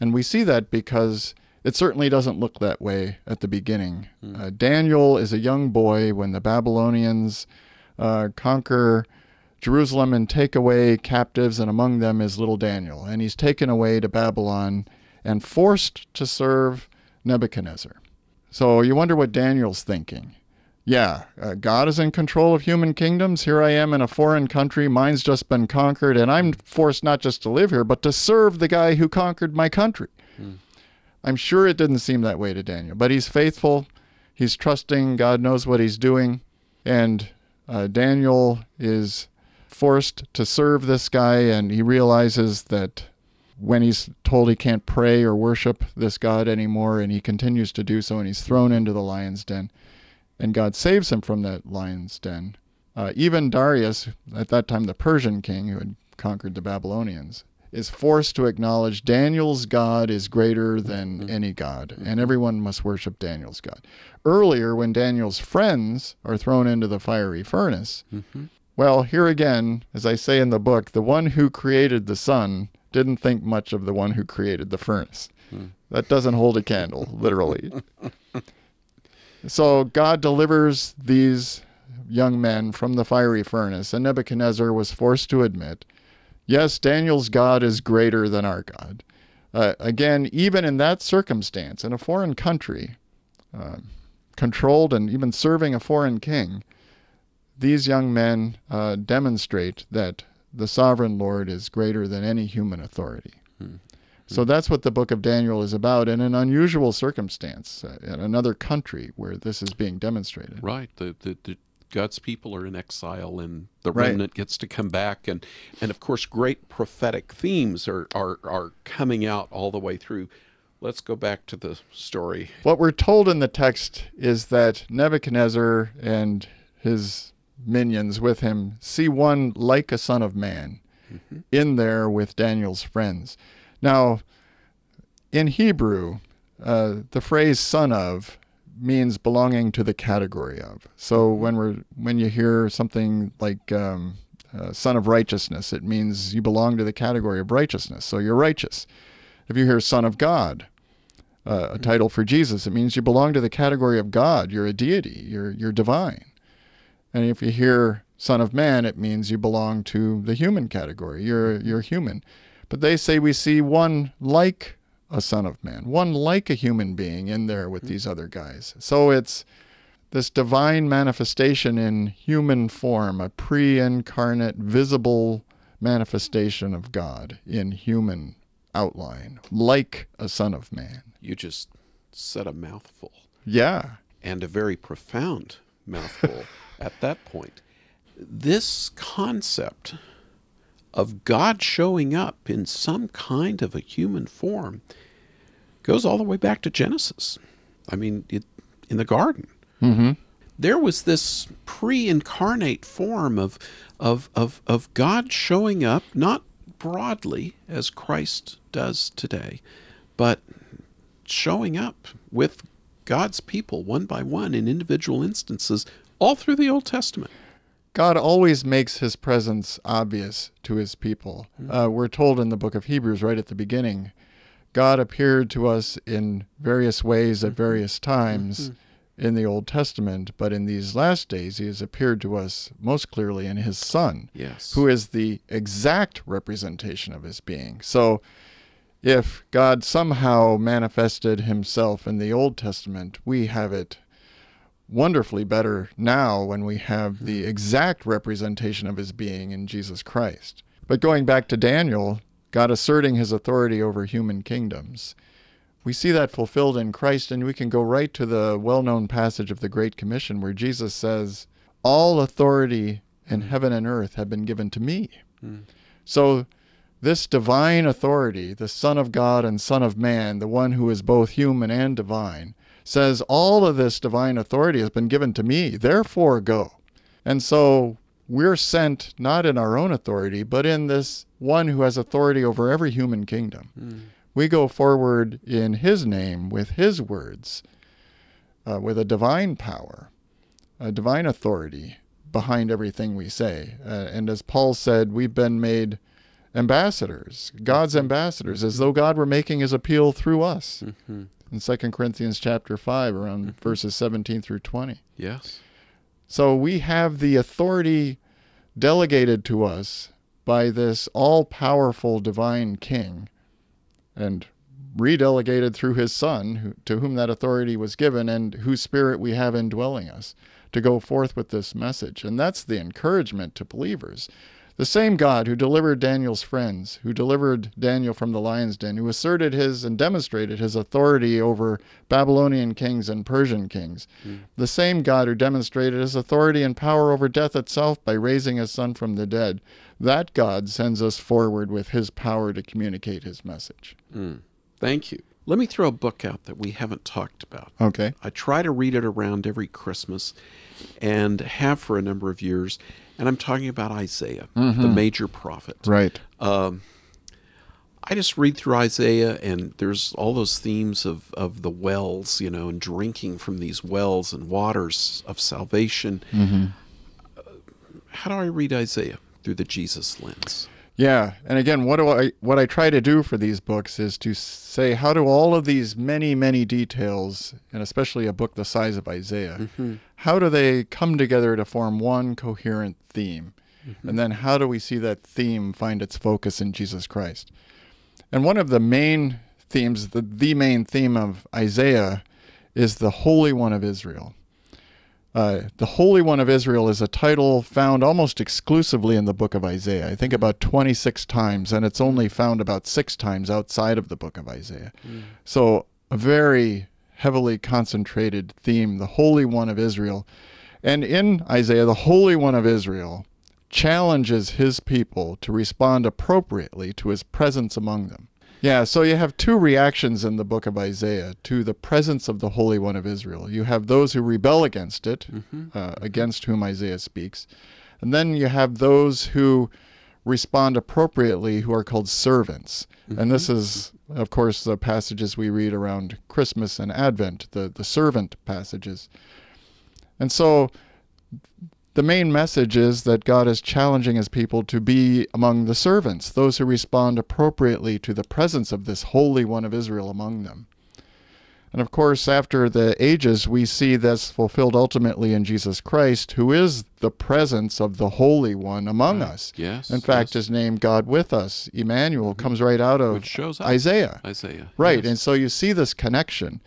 Speaker 2: And we see that because it certainly doesn't look that way at the beginning. Uh, Daniel is a young boy when the Babylonians uh, conquer Jerusalem and take away captives, and among them is little Daniel. And he's taken away to Babylon and forced to serve Nebuchadnezzar. So you wonder what Daniel's thinking. Yeah, uh, God is in control of human kingdoms. Here I am in a foreign country. Mine's just been conquered, and I'm forced not just to live here, but to serve the guy who conquered my country. I'm sure it didn't seem that way to Daniel, but he's faithful. He's trusting. God knows what he's doing. And uh, Daniel is forced to serve this guy, and he realizes that when he's told he can't pray or worship this God anymore, and he continues to do so, and he's thrown into the lion's den, and God saves him from that lion's den. Uh, even Darius, at that time the Persian king, who had conquered the Babylonians, is forced to acknowledge Daniel's God is greater than mm-hmm. any God, and mm-hmm. everyone must worship Daniel's God. Earlier, when Daniel's friends are thrown into the fiery furnace, mm-hmm. well, here again, as I say in the book, the one who created the sun didn't think much of the one who created the furnace. Hmm. That doesn't hold a candle, literally. so God delivers these young men from the fiery furnace, and Nebuchadnezzar was forced to admit, yes, Daniel's God is greater than our God. Uh, again, even in that circumstance, in a foreign country, uh, controlled and even serving a foreign king, these young men uh, demonstrate that the sovereign Lord is greater than any human authority. So that's what the book of Daniel is about in an unusual circumstance, uh, in another country where this is being demonstrated.
Speaker 1: Right. The, the, the God's people are in exile, and the
Speaker 2: Right.
Speaker 1: remnant gets to come back, and and of course, great prophetic themes are are are coming out all the way through. Let's go back to the story.
Speaker 2: What we're told in the text is that Nebuchadnezzar and his minions with him see one like a son of man in there with Daniel's friends. Now, in Hebrew, uh, the phrase "son of" means belonging to the category of. So when we're when you hear something like um, uh, "son of righteousness," it means you belong to the category of righteousness. So you're righteous. If you hear "son of God," uh, a title for Jesus. It means you belong to the category of God. You're a deity. You're you're divine. And if you hear Son of Man, it means you belong to the human category. You're you're human. But they say we see one like a Son of Man, one like a human being in there with hmm. these other guys. So it's this divine manifestation in human form, a pre-incarnate, visible manifestation of God in human outline, like a Son of Man.
Speaker 1: You just said a mouthful,
Speaker 2: Yeah.
Speaker 1: and a very profound mouthful at that point. This concept of God showing up in some kind of a human form goes all the way back to Genesis. I mean, it, in the garden.
Speaker 2: Mm-hmm.
Speaker 1: there was this pre-incarnate form of, of of of God showing up not broadly as Christ does today, but showing up with God's people one by one in individual instances all through the Old Testament.
Speaker 2: God always makes his presence obvious to his people. Uh, we're told in the book of Hebrews, right at the beginning, God appeared to us in various ways at mm-hmm. various times mm-hmm. in the Old Testament, but in these last days, he has appeared to us most clearly in his Son,
Speaker 1: Yes.
Speaker 2: who is the exact representation of his being. So, if God somehow manifested himself in the Old Testament, we have it wonderfully better now when we have the mm-hmm. exact representation of his being in Jesus Christ. But going back to Daniel, God asserting his authority over human kingdoms, we see that fulfilled in Christ, and we can go right to the well known passage of the Great Commission where Jesus says, All authority in mm. heaven and earth have been given to me. Mm. So, this divine authority, the Son of God and Son of Man, the one who is both human and divine, says, All of this divine authority has been given to me, therefore go. And so we're sent not in our own authority, but in this one who has authority over every human kingdom. We go forward in his name with his words, uh, with a divine power, a divine authority behind everything we say. Uh, and as Paul said, we've been made ambassadors, God's ambassadors, as though God were making his appeal through us.
Speaker 1: Mhm.
Speaker 2: In 2 Corinthians chapter 5, around verses 17 through 20.
Speaker 1: Yes.
Speaker 2: So we have the authority delegated to us by this all powerful divine king and redelegated through his son, who, to whom that authority was given and whose spirit we have indwelling us to go forth with this message. And that's the encouragement to believers. The same God who delivered Daniel's friends, who delivered Daniel from the lion's den, who asserted his and demonstrated his authority over Babylonian kings and Persian kings, the same God who demonstrated his authority and power over death itself by raising his son from the dead, that God sends us forward with his power to communicate his message.
Speaker 1: Mm. Thank you. Let me throw a book out that we haven't talked about.
Speaker 2: Okay.
Speaker 1: I try to read it around every Christmas and have for a number of years. And I'm talking about Isaiah, the major prophet.
Speaker 2: Right.
Speaker 1: I just read through Isaiah, and there's all those themes of, of the wells, you know, and drinking from these wells and waters of salvation. Uh, how do I read Isaiah? Through the Jesus lens.
Speaker 2: Yeah, and again, what do I what I try to do for these books is to say how do all of these many many details, and especially a book the size of Isaiah, mm-hmm. how do they come together to form one coherent theme, mm-hmm. and then how do we see that theme find its focus in Jesus Christ? And one of the main themes, the the main theme of Isaiah, is the Holy One of Israel. Uh, the Holy One of Israel is a title found almost exclusively in the book of Isaiah. I think about 26 times, and it's only found about six times outside of the book of Isaiah. So, a very heavily concentrated theme, the Holy One of Israel. And in Isaiah, the Holy One of Israel challenges his people to respond appropriately to his presence among them. Yeah, so you have two reactions in the book of Isaiah to the presence of the Holy One of Israel. You have those who rebel against it, uh, against whom Isaiah speaks, and then you have those who respond appropriately, who are called servants. And this is, of course, the passages we read around Christmas and Advent, the, the servant passages. And so the main message is that God is challenging his people to be among the servants, those who respond appropriately to the presence of this Holy One of Israel among them. And of course, after the ages, we see this fulfilled ultimately in Jesus Christ, who is the presence of the Holy One among us.
Speaker 1: Yes.
Speaker 2: In fact,
Speaker 1: yes.
Speaker 2: his name, God with us, Emmanuel, mm-hmm. comes right out of
Speaker 1: Which shows up.
Speaker 2: Isaiah.
Speaker 1: Isaiah.
Speaker 2: Right.
Speaker 1: yes.
Speaker 2: And so you see this connection.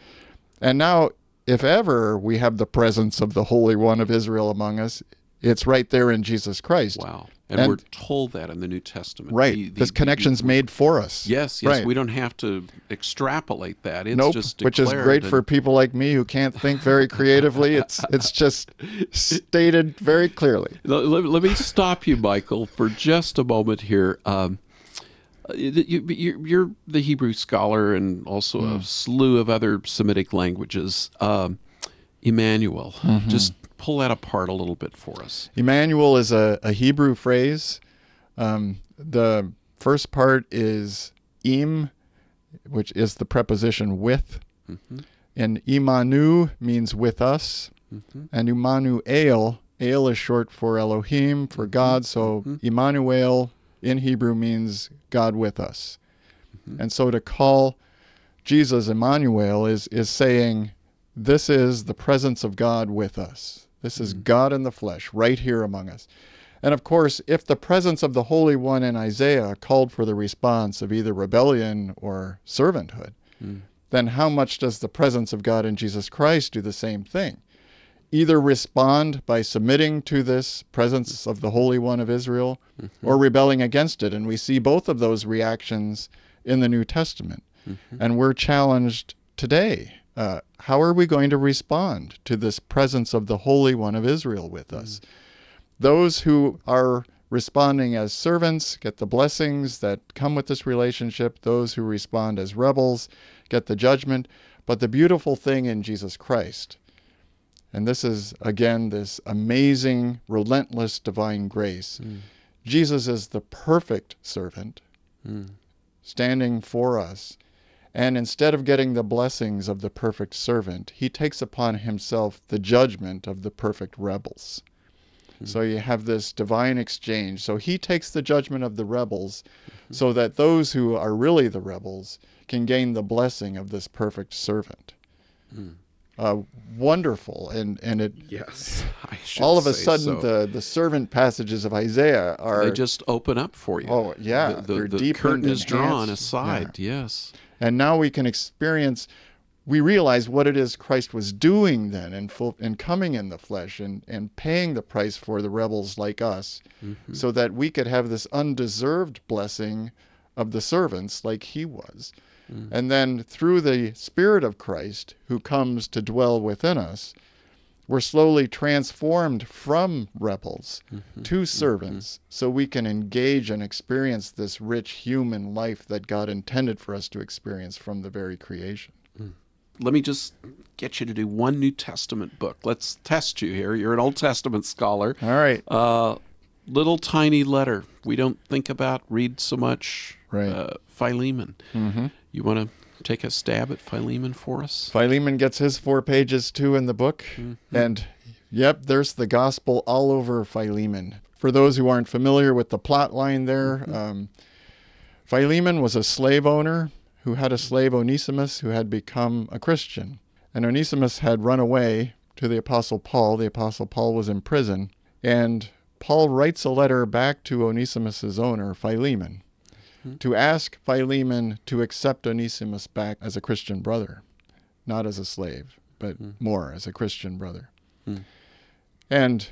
Speaker 2: And now, if ever we have the presence of the Holy One of Israel among us, it's right there in Jesus Christ.
Speaker 1: Wow. And,
Speaker 2: And-
Speaker 1: we're told that in the New Testament.
Speaker 2: Right.
Speaker 1: The- the-
Speaker 2: this connection's
Speaker 1: the-
Speaker 2: made for us.
Speaker 1: Yes, yes.
Speaker 2: Right.
Speaker 1: We don't have to extrapolate that. It's
Speaker 2: nope.
Speaker 1: just
Speaker 2: Which is great
Speaker 1: and-
Speaker 2: for people like me who can't think very creatively. It's it's just stated very clearly.
Speaker 1: Let, let- me stop you, Michael, for just a moment here. Um, you, you're the Hebrew scholar and also
Speaker 2: Hmm.
Speaker 1: a slew of other Semitic languages. Um, Emmanuel,
Speaker 2: Mm-hmm.
Speaker 1: just pull that apart a little bit for us.
Speaker 2: Emmanuel is a, a Hebrew phrase. Um, the first part is im, which is the preposition with. Mm-hmm. And imanu means with us. Mm-hmm. And Immanuel, El is short for Elohim, for mm-hmm. God. So Emmanuel in Hebrew means God with us. And so to call Jesus Emmanuel is, is saying, This is the presence of God with us. This is hmm. God in the flesh, right here among us. And of course, if the presence of the Holy One in Isaiah called for the response of either rebellion or servanthood, hmm. then how much does the presence of God in Jesus Christ do the same thing? Either respond by submitting to this presence hmm. of the Holy One of Israel mm-hmm. or rebelling against it. And we see both of those reactions in the New Testament. Mm-hmm. And we're challenged today. Uh, how are we going to respond to this presence of the Holy One of Israel with us? Mm. Those who are responding as servants get the blessings that come with this relationship. Those who respond as rebels get the judgment. But the beautiful thing in Jesus Christ, and this is again this amazing, relentless divine grace, mm. Jesus is the perfect servant mm. standing for us. And instead of getting the blessings of the perfect servant, he takes upon himself the judgment of the perfect rebels. So you have this divine exchange. So he takes the judgment of the rebels so that those who are really the rebels can gain the blessing of this perfect servant. Uh, wonderful. And, and it
Speaker 1: Yes.
Speaker 2: All of a sudden
Speaker 1: so.
Speaker 2: the, the servant passages of Isaiah are
Speaker 1: they just open up for you.
Speaker 2: Oh, yeah,
Speaker 1: The,
Speaker 2: they're
Speaker 1: the, the curtain is drawn aside. Yes.
Speaker 2: And now we can experience, we realize what it is Christ was doing then and, full, and coming in the flesh and, and paying the price for the rebels like us mm-hmm. so that we could have this undeserved blessing of the servants like he was. Mm. And then through the Spirit of Christ who comes to dwell within us, we're slowly transformed from rebels to servants so we can engage and experience this rich human life that God intended for us to experience from the very creation.
Speaker 1: Let me just get you to do one New Testament book. Let's test you here. You're an Old Testament scholar.
Speaker 2: All right.
Speaker 1: Uh, little tiny letter we don't think about, read so much.
Speaker 2: Right.
Speaker 1: Uh, Philemon.
Speaker 2: Mm-hmm.
Speaker 1: You want to take a stab at Philemon for us?
Speaker 2: Philemon gets his four pages too in the book. And yep, there's the gospel all over Philemon. For those who aren't familiar with the plot line there, um, Philemon was a slave owner who had a slave, Onesimus, who had become a Christian. And Onesimus had run away to the Apostle Paul. The Apostle Paul was in prison. And Paul writes a letter back to Onesimus's owner, Philemon, Mm-hmm. to ask Philemon to accept Onesimus back as a Christian brother, not as a slave, but mm. more as a Christian brother. Mm. And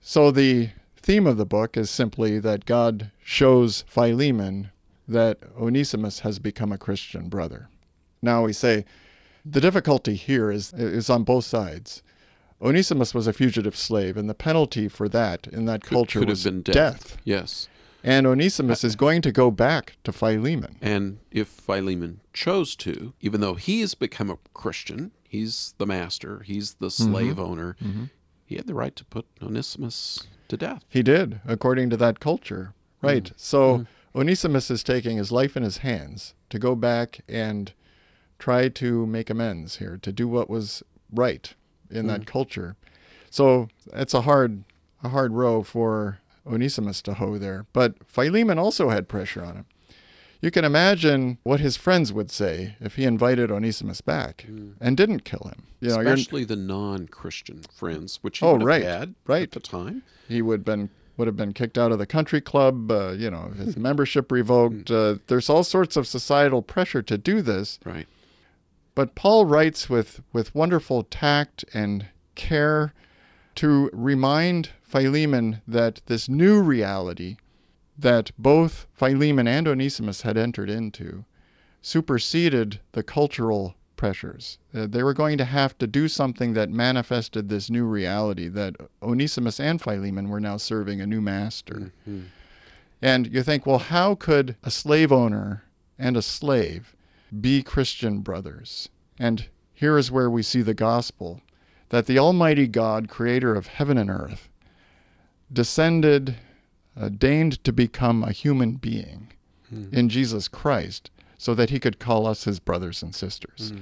Speaker 2: so the theme of the book is simply that God shows Philemon that Onesimus has become a Christian brother. Now we say the difficulty here is, is on both sides. Onesimus was a fugitive slave, and the penalty for that in that culture
Speaker 1: Could
Speaker 2: was
Speaker 1: death.
Speaker 2: death.
Speaker 1: Yes.
Speaker 2: And Onesimus uh, is going to go back to Philemon.
Speaker 1: And if Philemon chose to, even though he has become a Christian, he's the master, he's the mm-hmm. slave owner, mm-hmm. he had the right to put Onesimus to death.
Speaker 2: He did, according to that culture. Right. Mm-hmm. So Onesimus is taking his life in his hands to go back and try to make amends here, to do what was right in that mm. culture. So it's a hard a hard row for Onesimus to hoe there. But Philemon also had pressure on him. You can imagine what his friends would say if he invited Onesimus back and didn't kill him. You know,
Speaker 1: Especially the non-Christian friends, which he
Speaker 2: Oh, right,
Speaker 1: had
Speaker 2: right.
Speaker 1: at the time.
Speaker 2: he would been would have been kicked out of the country club. Uh, you know, his membership revoked. Uh, there's all sorts of societal pressure to do this.
Speaker 1: Right.
Speaker 2: But Paul writes with with wonderful tact and care to remind Philemon that this new reality that both Philemon and Onesimus had entered into superseded the cultural pressures. Uh, they were going to have to do something that manifested this new reality that Onesimus and Philemon were now serving a new master. And you think, well, how could a slave owner and a slave be Christian brothers? And here is where we see the gospel that the Almighty God, creator of heaven and earth, descended, uh, deigned to become a human being hmm. in Jesus Christ so that he could call us his brothers and sisters. Hmm.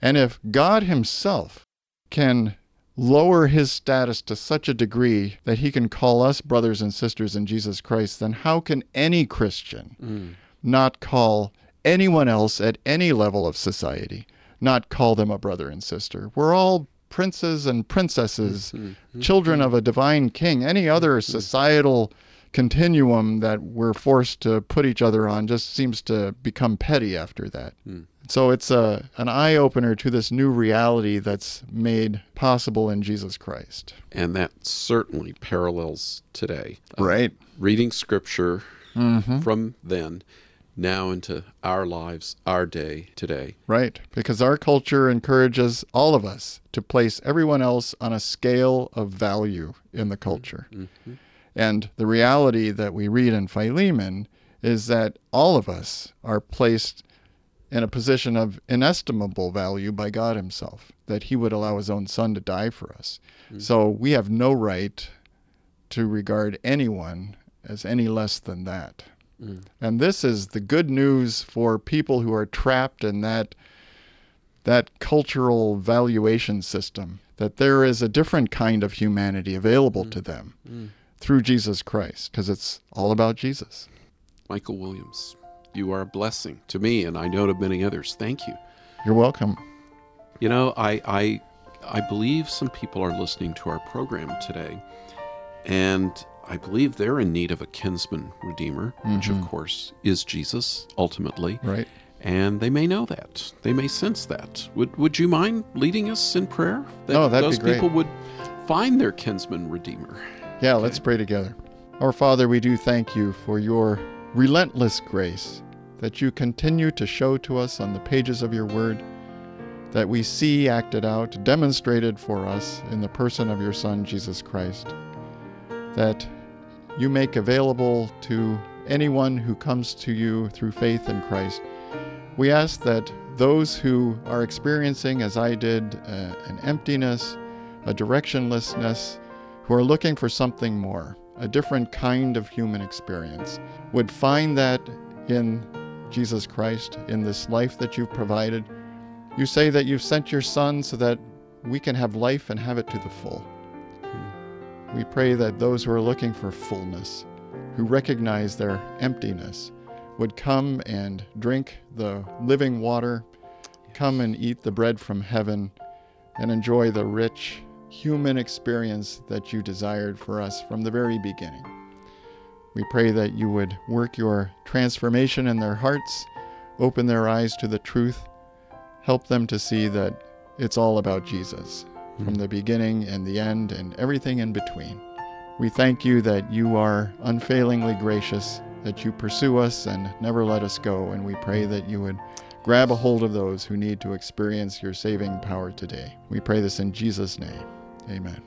Speaker 2: And if God himself can lower his status to such a degree that he can call us brothers and sisters in Jesus Christ, then how can any Christian hmm. not call anyone else at any level of society, not call them a brother and sister? We're all princes and princesses, mm-hmm. Mm-hmm. children mm-hmm. of a divine king. Any other societal continuum that we're forced to put each other on just seems to become petty after that. Mm. So it's a, an eye opener to this new reality that's made possible in Jesus Christ.
Speaker 1: And that certainly parallels today. Uh,
Speaker 2: Right.
Speaker 1: reading scripture
Speaker 2: Mm-hmm.
Speaker 1: from then now into our lives, our day today.
Speaker 2: Right. Because our culture encourages all of us to place everyone else on a scale of value in the culture. Mm-hmm. And the reality that we read in Philemon is that all of us are placed in a position of inestimable value by God Himself, that He would allow His own Son to die for us. Mm-hmm. So we have no right to regard anyone as any less than that. And this is the good news for people who are trapped in that that cultural valuation system that there is a different kind of humanity available to them through Jesus Christ because it's all about Jesus.
Speaker 1: Michael Williams, you are a blessing to me, and I know to many others. Thank you.
Speaker 2: You're welcome.
Speaker 1: You know, I, I, I believe some people are listening to our program today, and I believe they're in need of a kinsman redeemer, which of mm-hmm. course is Jesus ultimately.
Speaker 2: Right.
Speaker 1: And they may know that. They may sense that. Would Would you mind leading us in prayer? That
Speaker 2: Oh, that'd be
Speaker 1: those
Speaker 2: great.
Speaker 1: people would find their kinsman redeemer.
Speaker 2: Yeah, let's pray together. Our Father, we do thank you for your relentless grace that you continue to show to us on the pages of your word. that we see acted out, demonstrated for us in the person of your Son, Jesus Christ, that you make available to anyone who comes to you through faith in Christ. We ask that those who are experiencing, as I did, uh, an emptiness, a directionlessness, who are looking for something more, a different kind of human experience, would find that in Jesus Christ, in this life that you've provided. You say that you've sent your Son so that we can have life and have it to the full. We pray that those who are looking for fullness, who recognize their emptiness, would come and drink the living water, come and eat the bread from heaven, and enjoy the rich human experience that you desired for us from the very beginning. We pray that you would work your transformation in their hearts, open their eyes to the truth, help them to see that it's all about Jesus from the beginning and the end and everything in between. We thank you that you are unfailingly gracious, that you pursue us and never let us go, and we pray that you would grab a hold of those who need to experience your saving power today. We pray this in Jesus' name. Amen.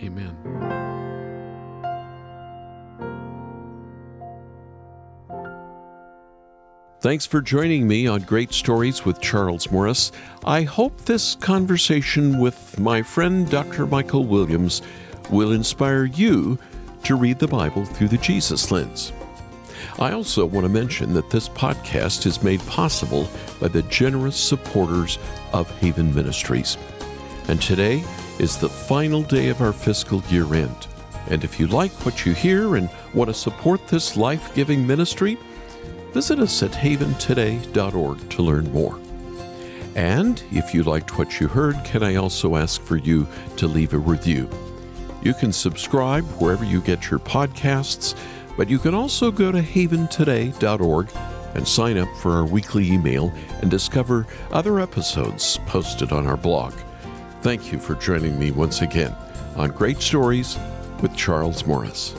Speaker 1: Amen. Thanks for joining me on Great Stories with Charles Morris. I hope this conversation with my friend Dr. Michael Williams will inspire you to read the Bible through the Jesus lens. I also want to mention that this podcast is made possible by the generous supporters of Haven Ministries. And today, is the final day of our fiscal year end. And if you like what you hear and want to support this life giving ministry, visit us at haventoday.org to learn more. And if you liked what you heard, can I also ask for you to leave a review? You can subscribe wherever you get your podcasts, but you can also go to haventoday.org and sign up for our weekly email and discover other episodes posted on our blog. Thank you for joining me once again on Great Stories with Charles Morris.